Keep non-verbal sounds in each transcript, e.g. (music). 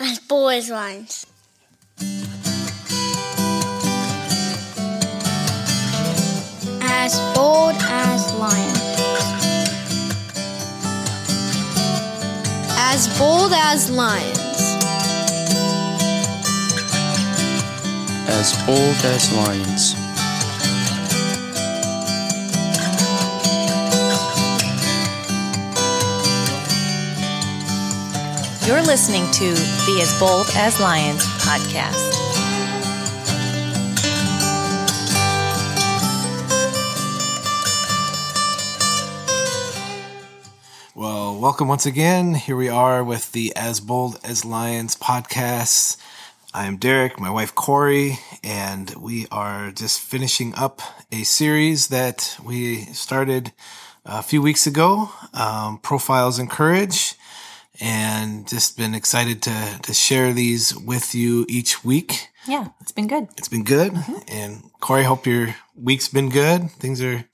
as bold as lions. As bold as lions. As bold as lions. As bold as lions. You're listening to the As Bold as Lions podcast. Well, welcome once again. Here we are with the As Bold as Lions podcast. I am Derek, my wife Corey, and we are just finishing up a series that we started a few weeks ago, um, Profiles in Courage, and just been excited to, to share these with you each week. Yeah, it's been good. It's been good. And Corey, hope your week's been good. Things are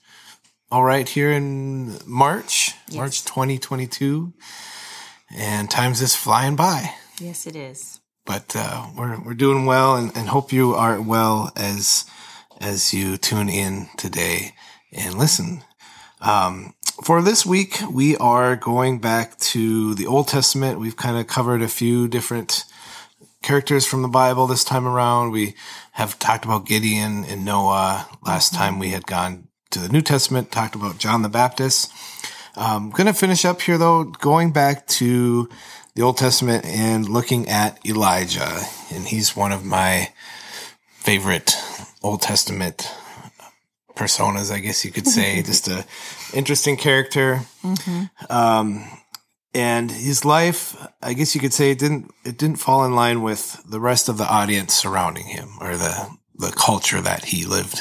all right here in March, March 2022. And time's just flying by. Yes, it is. But uh, we're we're doing well and, and hope you are well as as you tune in today and listen. Um, for this week, we are going back to the Old Testament. We've kind of covered a few different characters from the Bible this time around. We have talked about Gideon and Noah. Last time we had gone to the New Testament, talked about John the Baptist. Um, I'm going to finish up here though, going back to the Old Testament and looking at Elijah. And he's one of my favorite Old Testament personas, I guess you could say. (laughs) Just a interesting character. Um, and his life, I guess you could say, it didn't it didn't fall in line with the rest of the audience surrounding him or the the culture that he lived,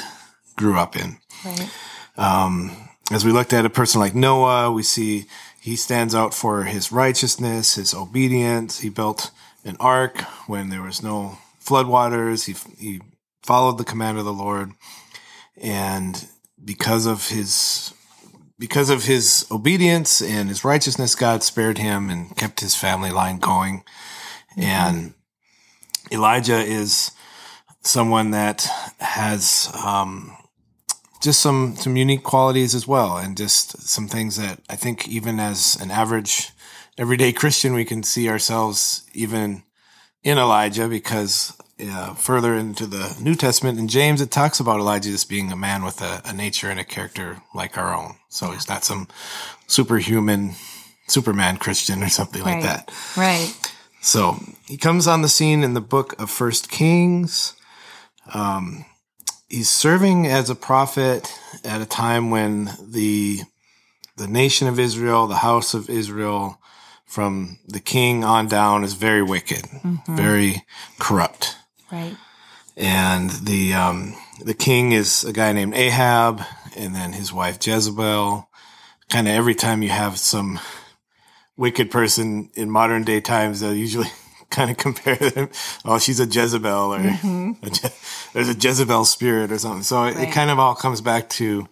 grew up in. Right. Um, as we looked at a person like Noah, we see he stands out for his righteousness, his obedience. He built an ark when there was no floodwaters. He he followed the command of the Lord, and because of his because of his obedience and his righteousness, God spared him and kept his family line going. And Elijah is someone that has um, just some some unique qualities as well, and just some things that I think even as an average everyday (laughs) Christian, we can see ourselves even in Elijah because uh, further into the New Testament in James, it talks about Elijah just being a man with a, a nature and a character like our own. So he's not some superhuman Superman Christian or something like that. Right. So he comes on the scene in the book of First Kings. Um, he's serving as a prophet at a time when the the nation of Israel, the house of Israel, from the king on down, is very wicked, very corrupt, Right. and the um, the king is a guy named Ahab, and then his wife Jezebel. Kind of every time you have some wicked person in modern day times, they'll usually (laughs) kind of compare them. Oh, she's a Jezebel, or a Je- there's a Jezebel spirit, or something. So it, it kind of all comes back to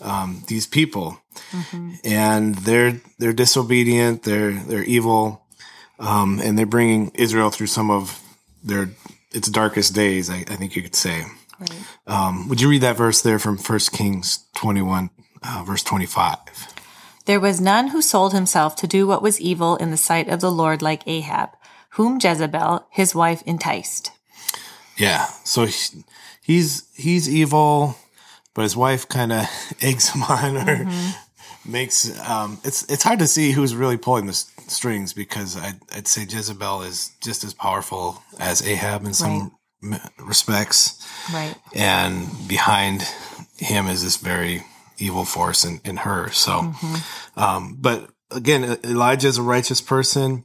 um, these people, and they're they're disobedient, they're they're evil, um, and they're bringing Israel through some of their its darkest days. I, I think you could say. Right. Um, would you read that verse there from First Kings 21, uh, verse 25? There was none who sold himself to do what was evil in the sight of the Lord like Ahab, whom Jezebel, his wife, enticed. Yeah. So he- he's he's evil, but his wife kind of (laughs) eggs him on or makes um it's it's hard to see who's really pulling the s- strings because I'd, I'd say Jezebel is just as powerful as Ahab in some m- respects. Right. and behind him is this very evil force in, in her. So, um, but again, Elijah is a righteous person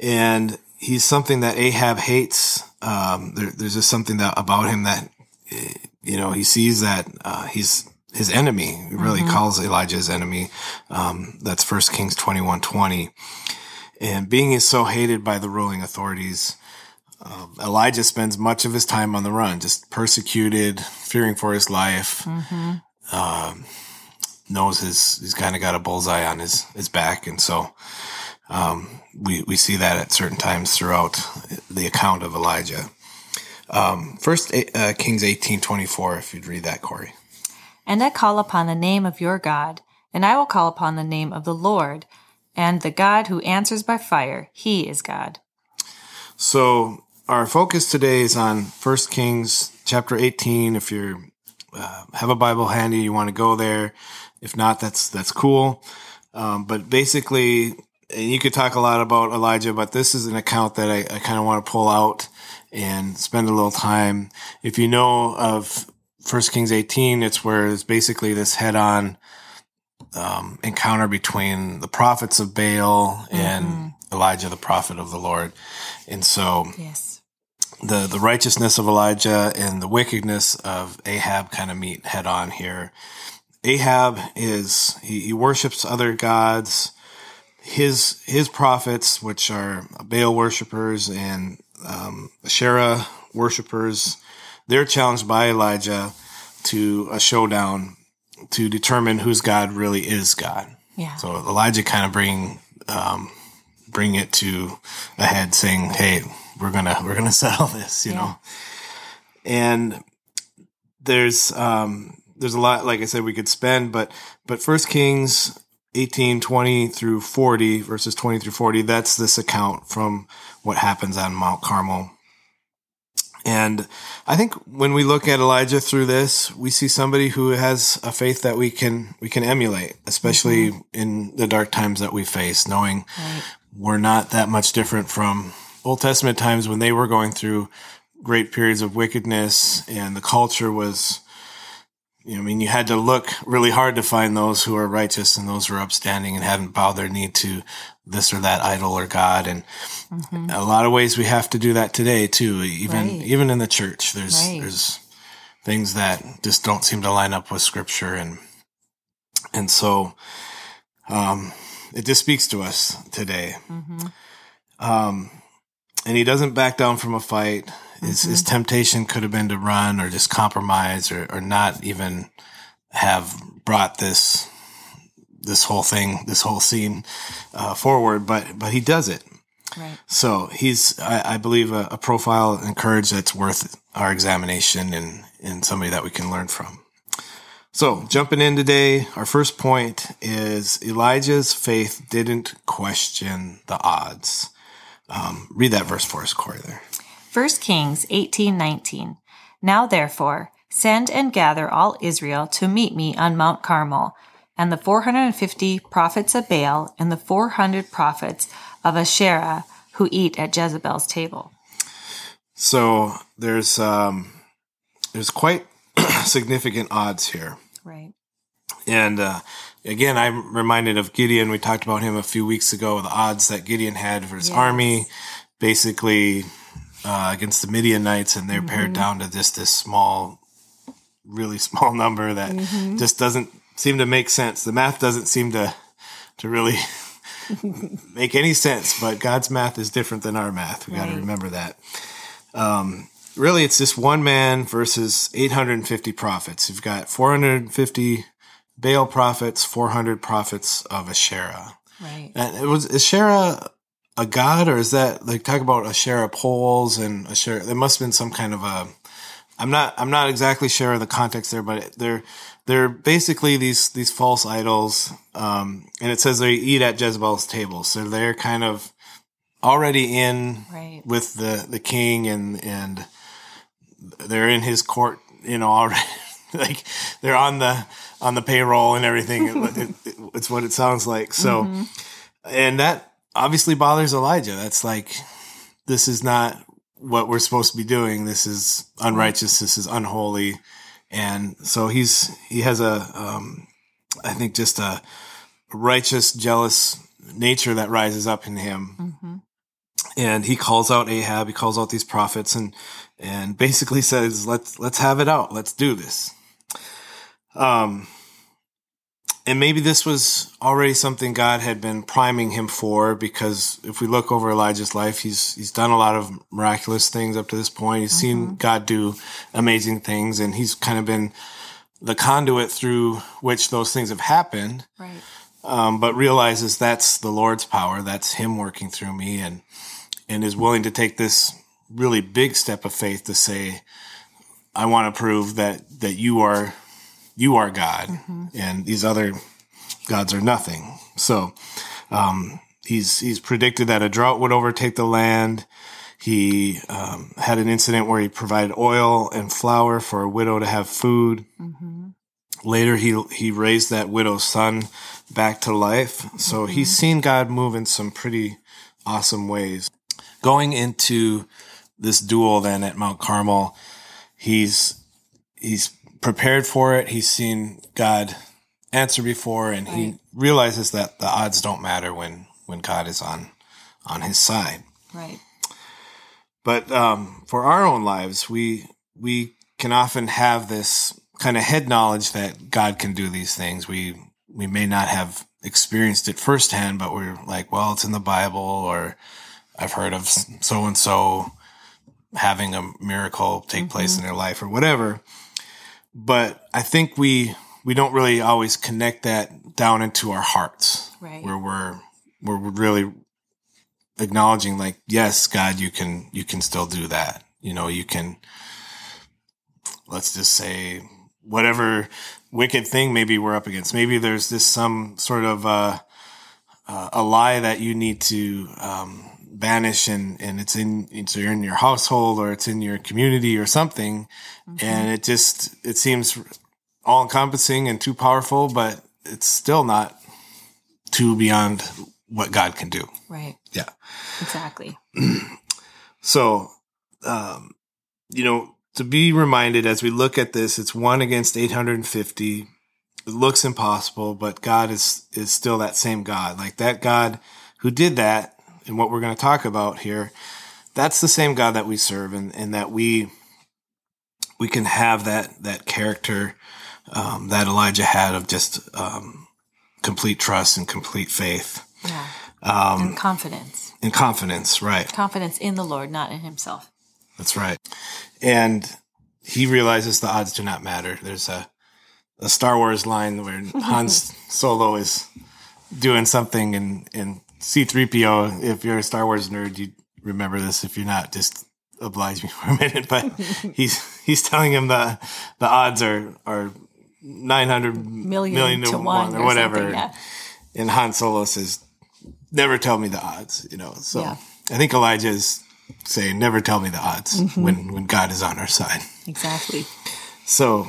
and he's something that Ahab hates. Um, there, there's just something that about him that, eh, you know, he sees that, uh, he's his enemy. He really calls Elijah his enemy. Um, that's first Kings 21, 20. And being is so hated by the ruling authorities, um, Elijah spends much of his time on the run, just persecuted, fearing for his life. Um, knows his he's kind of got a bullseye on his his back, and so Um, we, we see that at certain times throughout the account of Elijah. Um, first, uh, Kings eighteen twenty four. If you'd read that, Corey. And I call upon the name of your God, and I will call upon the name of the Lord, and the God who answers by fire. He is God. So our focus today is on First Kings chapter eighteen. If you uh, have a Bible handy, you want to go there. If not, that's that's cool. Um, but basically, and you could talk a lot about Elijah, but this is an account that I, I kind of want to pull out and spend a little time. If you know of First Kings 18, it's where it's basically this head on um, encounter between the prophets of Baal and Elijah, the prophet of the Lord. And so Yes. the, the righteousness of Elijah and the wickedness of Ahab kind of meet head on here. Ahab is, he, he worships other gods. His, his prophets, which are Baal worshippers and um, Asherah worshippers, they're challenged by Elijah to a showdown to determine whose God really is God. Yeah. So Elijah kind of bring um, bring it to a head, saying, "Hey, we're gonna we're gonna (laughs) settle this," you Yeah. know. And there's um, there's a lot, like I said, we could spend, but but First Kings 18, 20 through 40, verses 20 through 40, that's this account from what happens on Mount Carmel. And I think when we look at Elijah through this, we see somebody who has a faith that we can we can emulate, especially mm-hmm. in the dark times that we face, knowing Right. we're not that much different from Old Testament times when they were going through great periods of wickedness and the culture was you know, I mean, you had to look really hard to find those who are righteous and those who are upstanding and haven't bowed their knee to this or that idol or God. And a lot of ways we have to do that today too. Even Right. even in the church, there's Right. there's things that just don't seem to line up with Scripture, and and so um, it just speaks to us today. Um, and he doesn't back down from a fight. His, his temptation could have been to run or just compromise or, or not even have brought this this whole thing, this whole scene uh, forward, but but he does it. Right. So he's, I, I believe, a, a profile and courage that's worth our examination and, and somebody that we can learn from. So jumping in today, our first point is Elijah's faith didn't question the odds. Um, read that verse for us, Corey. There. 1 Kings 18:19 Now therefore send and gather all Israel to meet me on Mount Carmel and the 450 prophets of Baal and the 400 prophets of Asherah who eat at Jezebel's table. So there's um, there's quite (clears throat) significant odds here. Right. And uh, again, I'm reminded of Gideon. We talked about him a few weeks ago. The odds that Gideon had for his Yes. army, basically uh, against the Midianites, and they're pared down to just this small, really (laughs) small number that just doesn't seem to make sense. The math doesn't seem to to really (laughs) make any sense. But God's math is different than our math. We got to remember that. Um, really, it's just one man versus 850 prophets. You've got 450 Baal prophets, 400 prophets of Asherah. Right. And it was Asherah a god, or is that like talk about Asherah poles and Asherah? There must have been some kind of a. I'm not. I'm not exactly sure of the context there, but they're they're basically these these false idols. Um, and it says they eat at Jezebel's table, so they're kind of already in Right. with the the king and and they're in his court. You know already. (laughs) Like they're on the on the payroll and everything. It- it- it- it's what it sounds like. So, and that obviously bothers Elijah. That's like, this is not what we're supposed to be doing. This is unrighteous. This is unholy. And so he's, he has a, um, I think just a righteous, jealous nature that rises up in him. And he calls out Ahab. He calls out these prophets and, and basically says, let's, let's have it out. Let's do this. Um, and maybe this was already something God had been priming him for because if we look over Elijah's life, he's he's done a lot of miraculous things up to this point. He's seen God do amazing things, and he's kind of been the conduit through which those things have happened. Right. um, but realizes that's the Lord's power. That's Him working through me, and and is willing to take this really big step of faith to say, I want to prove that that you are you are God, and these other gods are nothing. So um, he's he's predicted that a drought would overtake the land. He um, had an incident where he provided oil and flour for a widow to have food. Later, he he raised that widow's son back to life. So he's seen God move in some pretty awesome ways. Going into this duel then at Mount Carmel, he's he's prepared for it. He's seen God answer before, and he realizes that the odds don't matter when when God is on on his side. Right. But um, for our own lives, we we can often have this kind of head knowledge that God can do these things. We we may not have experienced it firsthand, but we're like, well, it's in the Bible, or I've heard of so and so having a miracle take place in their life, or whatever. But I think we we don't really always connect that down into our hearts, Right. where we're we're really acknowledging like yes god you can you can still do that. You know you can let's just say whatever wicked thing maybe we're up against. Maybe there's this some sort of uh, uh, a lie that you need to um, banish and and it's in it's so you're in your household or it's in your community or something and it just it seems all encompassing and too powerful but it's still not too beyond what god can do Right. yeah Exactly. (clears throat) so, um, you know, to be reminded as we look at this, it's one against 850. It looks impossible, but God is, is still that same God. Like that God who did that and what we're going to talk about here, that's the same God that we serve and, and that we, we can have that, that character, um, that Elijah had of just, um, complete trust and complete faith Yeah. Um, and confidence. and confidence. Right. Confidence in the Lord, not in himself. That's right. And he realizes the odds do not matter. There's a a Star Wars line where (laughs) Hans Solo is doing something and and C3PO, if you're a Star Wars nerd, you remember this. If you're not, just oblige me for (laughs) a minute. But (laughs) he's he's telling him the the odds are are 900 Million, million to one, or whatever. Yeah. And Han Solo says, "Never tell me the odds." You know, so Yeah. I think Elijah is saying, "Never tell me the odds Mm-hmm. when when God is on our side." Exactly. So,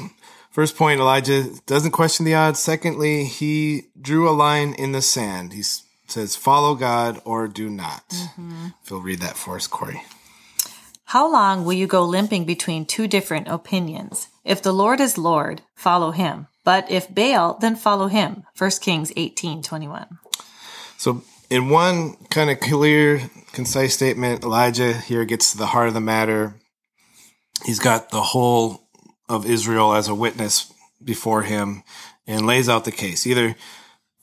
first point, Elijah doesn't question the odds. Secondly, he drew a line in the sand. He says, "Follow God or do not." Mm-hmm. If you'll read that for us, Corey. How long will you go limping between two different opinions? If the Lord is Lord, follow him. But if Baal, then follow him. 1 Kings eighteen twenty one. So, in one kind of clear, concise statement, Elijah here gets to the heart of the matter. He's got the whole of Israel as a witness before him and lays out the case. Either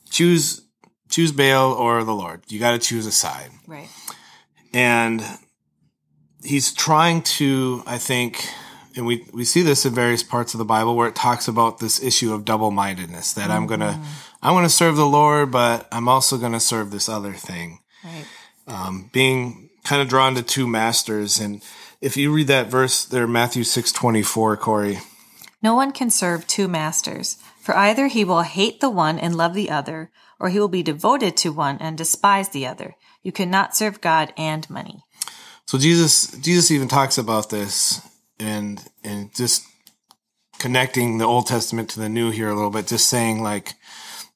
choose choose Baal or the Lord. You got to choose a side. Right. and he's trying to i think and we, we see this in various parts of the bible where it talks about this issue of double-mindedness that i'm gonna i want to serve the lord but i'm also gonna serve this other thing Right. um, being kind of drawn to two masters and if you read that verse there matthew 6.24 corey No one can serve two masters, for either he will hate the one and love the other, or he will be devoted to one and despise the other. You cannot serve God and money. So Jesus Jesus even talks about this and and just connecting the Old Testament to the New here a little bit, just saying like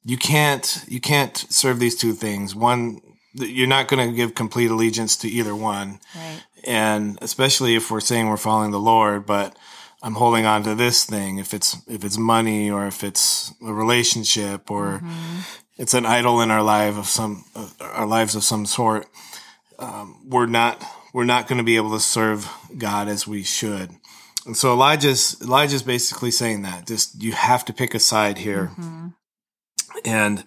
you can't you can't serve these two things. One you're not going to give complete allegiance to either one. Right. And especially if we're saying we're following the Lord, but I'm holding on to this thing if it's if it's money or if it's a relationship or mm-hmm. It's an idol in our life of some uh, our lives of some sort um, we're not we're not going to be able to serve God as we should. And so Elijah's Elijah's basically saying that just you have to pick a side here. And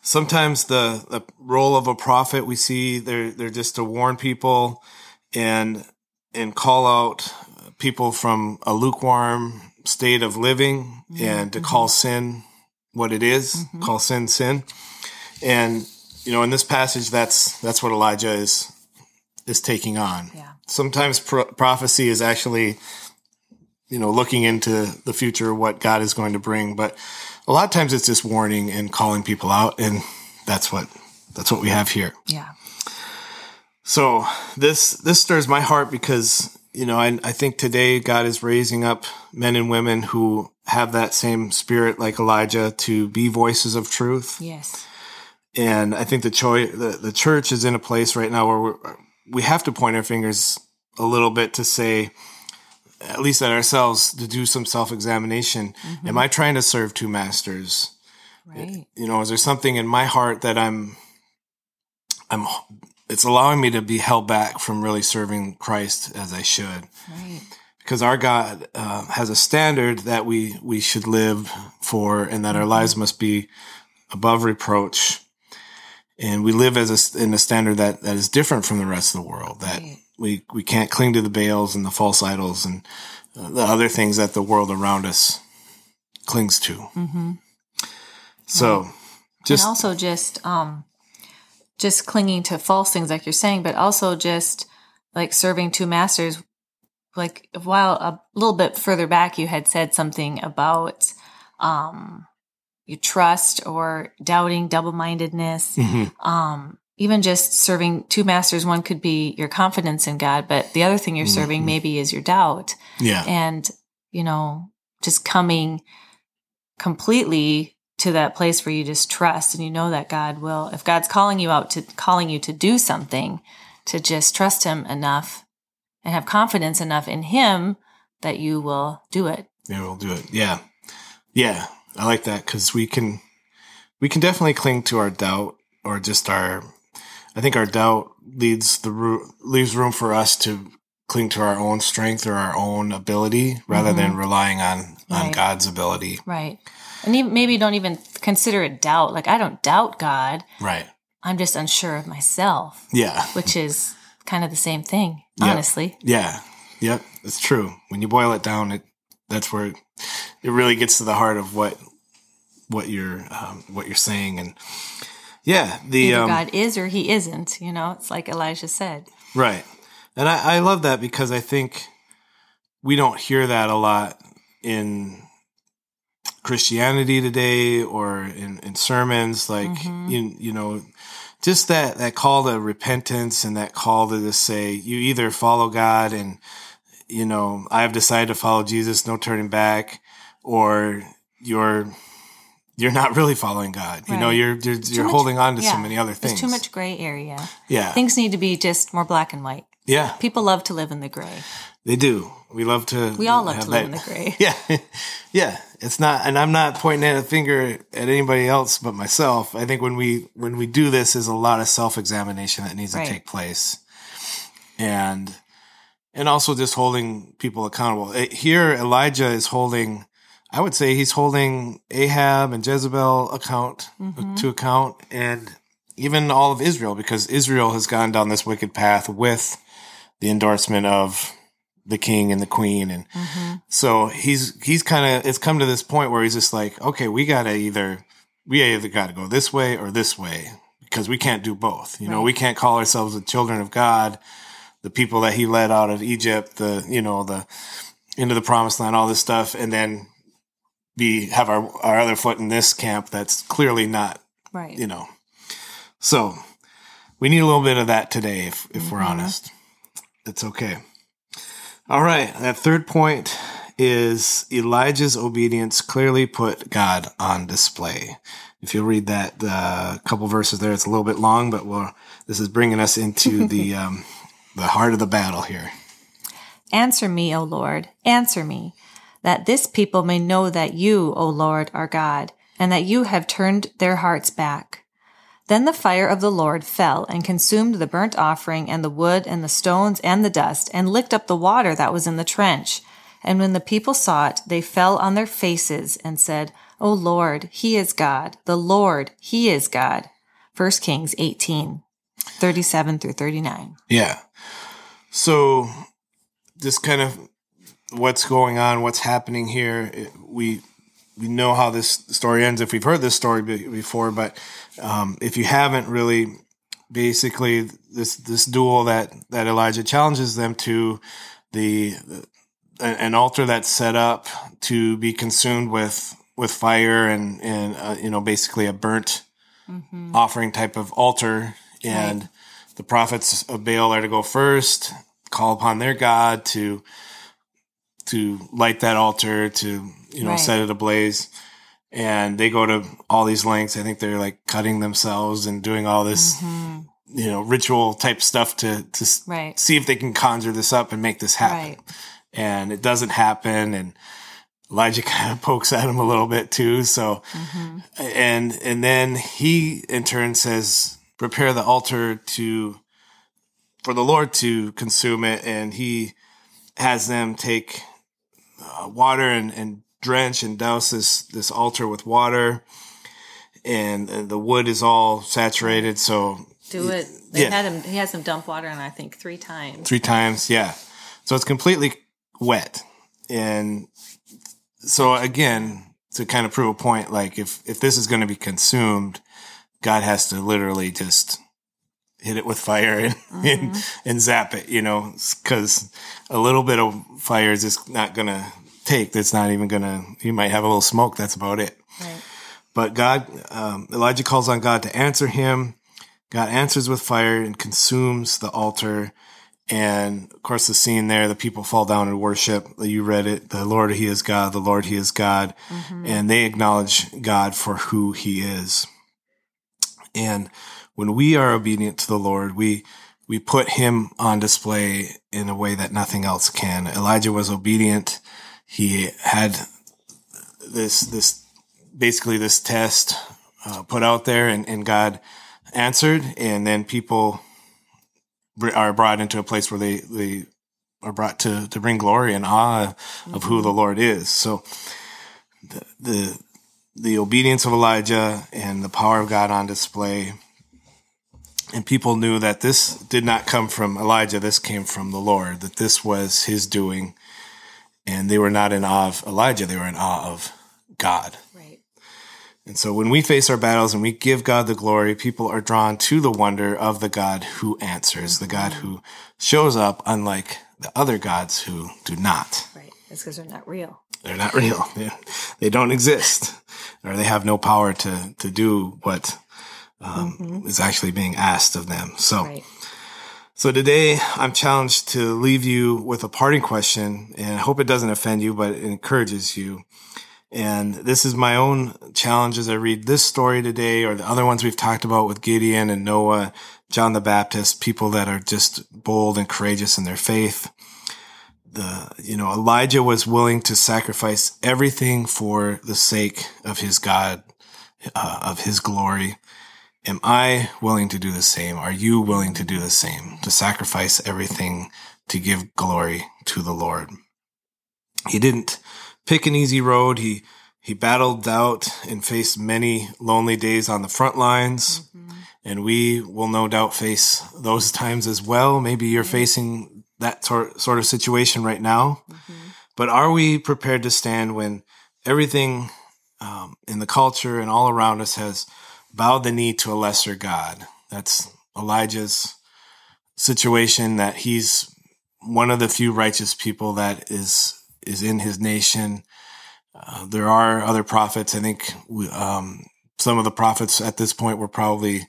sometimes the the role of a prophet we see they're they're just to warn people and and call out people from a lukewarm state of living and to call sin what it is, mm-hmm. call sin sin. And you know, in this passage, that's that's what Elijah is is taking on. Yeah. Sometimes pro- prophecy is actually, you know, looking into the future, what God is going to bring, but a lot of times it's just warning and calling people out, and that's what that's what we have here. Yeah. So this this stirs my heart because you know I, I think today God is raising up men and women who have that same spirit like Elijah to be voices of truth. Yes. And I think the choice the, the church is in a place right now where we're, we have to point our fingers a little bit to say at least at ourselves to do some self examination. Mm-hmm. Am I trying to serve two masters? Right. you know is there something in my heart that i'm i'm it's allowing me to be held back from really serving christ as i should Right. because our god uh, has a standard that we we should live for and that our lives must be above reproach and we live as a, in a standard that that is different from the rest of the world that Right. we we can't cling to the Baals and the false idols and uh, the other things that the world around us clings to Mm-hmm. so just and also just um just clinging to false things like you're saying but also just like serving two masters like a while a little bit further back you had said something about um your trust or doubting double-mindedness Mhm. um even just serving two masters one could be your confidence in god but the other thing you're serving Mhm. maybe is your doubt yeah and you know just coming completely to that place where you just trust and you know that God will if God's calling you out to calling you to do something to just trust him enough and have confidence enough in him that you will do it Yeah, we'll do it. Yeah. Yeah. I like that because we can, we can definitely cling to our doubt or just our, I think our doubt leads the ru- leaves room for us to cling to our own strength or our own ability rather than relying on, on Mm-hmm. Right. God's ability. right and even, maybe don't even consider it doubt like I don't doubt God Right. I'm just unsure of myself Yeah. which is kind of the same thing Yep. honestly Yeah. Yep. It's true. When you boil it down, it, that's where it, it really gets to the heart of what, what you're, um, what you're saying. And yeah, the, um, God is or he isn't you know it's like Elijah said Right. And I, I love that because I think we don't hear that a lot in Christianity today or in, in sermons. Like, Mhm. you, you know, just that, that call to repentance and that call to just say, you either follow God and, you know, I've decided to follow Jesus, no turning back, or you're, you're not really following God. You know, you're, you're, you're much- holding on to so many other things. There's too much gray area. Yeah. Things need to be just more black and white. yeah. People love to live in the gray. They do. We love to. We all love to live that- in the gray. (laughs) Yeah, (laughs) yeah. It's not, and I'm not pointing at a finger at anybody else but myself. I think when we when we do this, is a lot of self examination that needs Right. to take place, and and also just holding people accountable. Eh, Here, Elijah is holding. I would say he's holding Ahab and Jezebel account Mhm. to account, and even all of Israel, because Israel has gone down this wicked path with the endorsement of the king and the queen. And hmm so he's he's kind of it's come to this point where he's just like okay we gotta either we either gotta go this way or this way because we can't do both. You know we can't call ourselves the children of god the people that he led out of egypt the you know the into the promised land all this stuff. And then be have our our other foot in this camp that's clearly not Right. you know. So we need a little bit of that today if, if we're Mhm. honest. It's okay all right that third point is elijah's obedience clearly put god on display if you'll read that uh, couple verses there it's a little bit long but we'll, this is bringing us into (laughs) the um, the heart of the battle here Answer me, O Lord, answer me, that this people may know that you, O Lord, are God, and that you have turned their hearts back. Then the fire of the Lord fell and consumed the burnt offering and the wood and the stones and the dust and licked up the water that was in the trench. And when the people saw it, they fell on their faces and said, O Lord, he is God. The Lord, he is God. 1 Kings 18, 37 through 39. Yeah. So, just kind of what's going on, what's happening here. We we know how this story ends if we've heard this story be- before, but um, if you haven't really, basically this this duel that that Elijah challenges them to the an altar that's set up to be consumed with with fire and and uh, you know basically a burnt Mm-hmm. offering type of altar and the prophets of Baal are to go first call upon their god to to light that altar to you know Right. set it ablaze and they go to all these lengths i think they're like cutting themselves and doing all this Mhm. you know ritual type stuff to to Right. see if they can conjure this up and make this happen Right. and it doesn't happen and Elijah (laughs) kind of pokes at him a little bit too so Mm-hmm. and and then he in turn says prepare the altar to for the Lord to consume it and he has them take uh, water and, and drench and douse this this altar with water and, and the wood is all saturated so Do it. They Yeah. had him. He has him dump water on. I think three times. three times yeah so it's completely wet and so again to kind of prove a point like if if this is going to be consumed god has to literally just hit it with fire and (laughs) and, mm-hmm. and zap it you know because a little bit of fire is just not going to take that's not even going to you might have a little smoke that's about it Right. but God, um, Elijah calls on God to answer him. God answers with fire and consumes the altar. And of course, the scene there, the people fall down and worship. You read it. The Lord, He is God. The Lord, He is God. And they acknowledge God for who He is. And when we are obedient to the Lord, we, we put Him on display in a way that nothing else can. Elijah was obedient. He had this, this basically this test uh, put out there and, and God answered and then people are brought into a place where they, they are brought to, to bring glory and awe of who the Lord is. So the, the, the obedience of Elijah and the power of God on display. And people knew that this did not come from Elijah. This came from the Lord, that this was his doing. And they were not in awe of Elijah. They were in awe of God. Right. And so when we face our battles and we give God the glory, people are drawn to the wonder of the God who answers, the God who shows up, unlike the other gods who do not. Right. It's because they're not real. They're not real. (laughs) They, they don't exist, or they have no power to, to do what um, is actually being asked of them. So, Right. So today I'm challenged to leave you with a parting question, and I hope it doesn't offend you, but it encourages you. And this is my own challenge as I read this story today, or the other ones we've talked about with Gideon and Noah, John the Baptist, people that are just bold and courageous in their faith. The, you know, Elijah was willing to sacrifice everything for the sake of his God, uh, of his glory. Am I willing to do the same? Are you willing to do the same? To sacrifice everything to give glory to the Lord? He didn't pick an easy road. He, he battled doubt and faced many lonely days on the front lines. And we will no doubt face those (laughs) times as well. Maybe you're facing that tor- sort of situation right now. But are we prepared to stand when everything um, in the culture and all around us has bowed the knee to a lesser God? That's Elijah's situation that he's one of the few righteous people that is is in his nation. Uh, there are other prophets. I think we, um, some of the prophets at this point were probably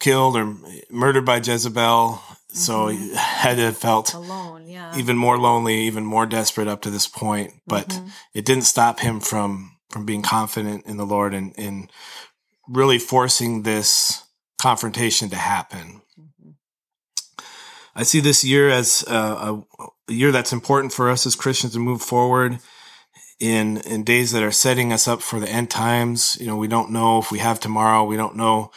killed or murdered by Jezebel. So he had to have felt Alone. Yeah. even more lonely, even more desperate up to this point. But it didn't stop him from from being confident in the Lord and, and really forcing this confrontation to happen. Mm-hmm. I see this year as a, a, a year that's important for us as Christians to move forward in in days that are setting us up for the end times. You know, we don't know if we have tomorrow. We don't know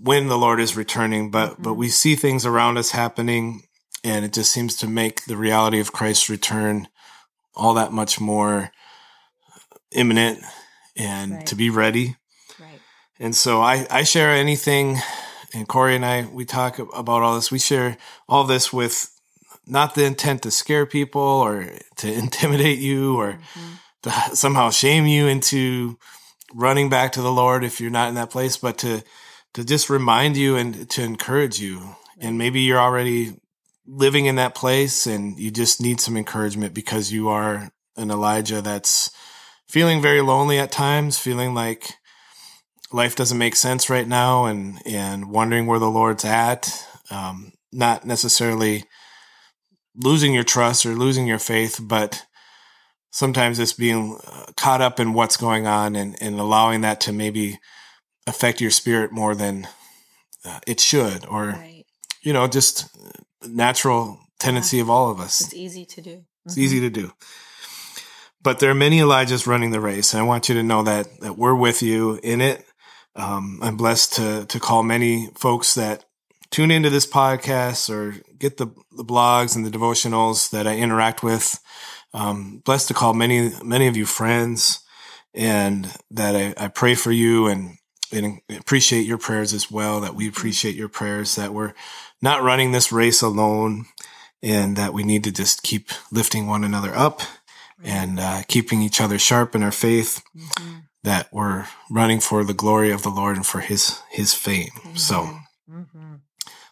when the Lord is returning, but but mm-hmm. we see things around us happening, and it just seems to make the reality of Christ's return all that much more imminent and Right. to be ready. And so I, I share anything, and Corey and I, we talk about all this. We share all this with not the intent to scare people or to (laughs) intimidate you or mm-hmm. to somehow shame you into running back to the Lord if you're not in that place, but to to just remind you and to encourage you. And maybe you're already living in that place and you just need some encouragement because you are an Elijah that's feeling very lonely at times, feeling like life doesn't make sense right now and and wondering where the Lord's at. Um, not necessarily losing your trust or losing your faith, but sometimes it's being uh, caught up in what's going on and, and allowing that to maybe affect your spirit more than uh, it should, or Right. you know, just natural tendency of all of us. It's easy to do. It's easy to do. But there are many Elijahs running the race, and I want you to know that that we're with you in it. Um, I'm blessed to to call many folks that tune into this podcast or get the, the blogs and the devotionals that I interact with. Um, blessed to call many many of you friends, and that I, I pray for you and and appreciate your prayers as well. That we appreciate your prayers. That we're not running this race alone and that we need to just keep lifting one another up and uh, keeping each other sharp in our faith Mm-hmm. That we're running for the glory of the lord and for his his fame. So Mm-hmm.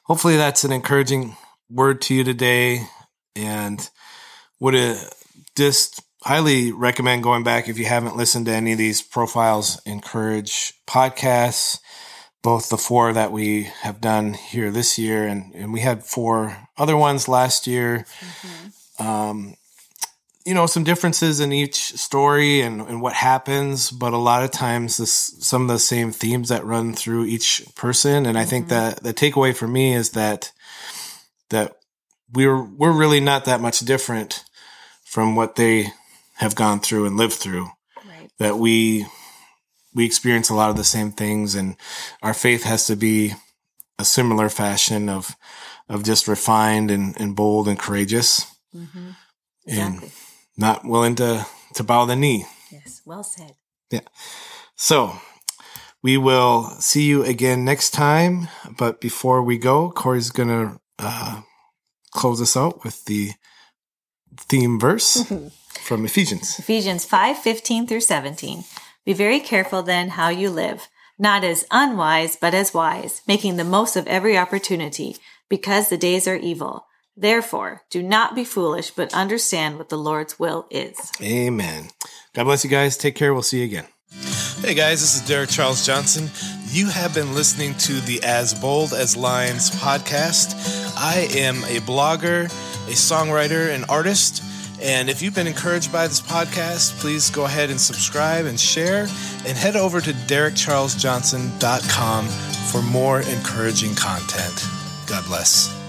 hopefully that's an encouraging word to you today. And would just highly recommend going back if you haven't listened to any of these profiles in courage podcasts both the four that we have done here this year and, and we had four other ones last year. Um, you know some differences in each story and, and what happens but a lot of times this some of the same themes that run through each person and i think that the takeaway for me is that that we're we're really not that much different from what they have gone through and lived through Right. that we we experience a lot of the same things and our faith has to be a similar fashion of of just refined and, and bold and courageous Mm-hmm. and Exactly. Not willing to to bow the knee Yes. Well said. Yeah. So we will see you again next time but before we go corey's gonna uh, close us out with the theme verse (laughs) from ephesians Ephesians 5 15 through 17. Be very careful then how you live, not as unwise, but as wise, making the most of every opportunity, because the days are evil. Therefore, do not be foolish, but understand what the Lord's will is. Amen. God bless you guys. Take care. We'll see you again. Hey guys, this is Derek Charles Johnson. You have been listening to the As Bold as Lions podcast. I am a blogger, a songwriter, an artist. And if you've been encouraged by this podcast, please go ahead and subscribe and share and head over to derekcharlesjohnson.com for more encouraging content. God bless.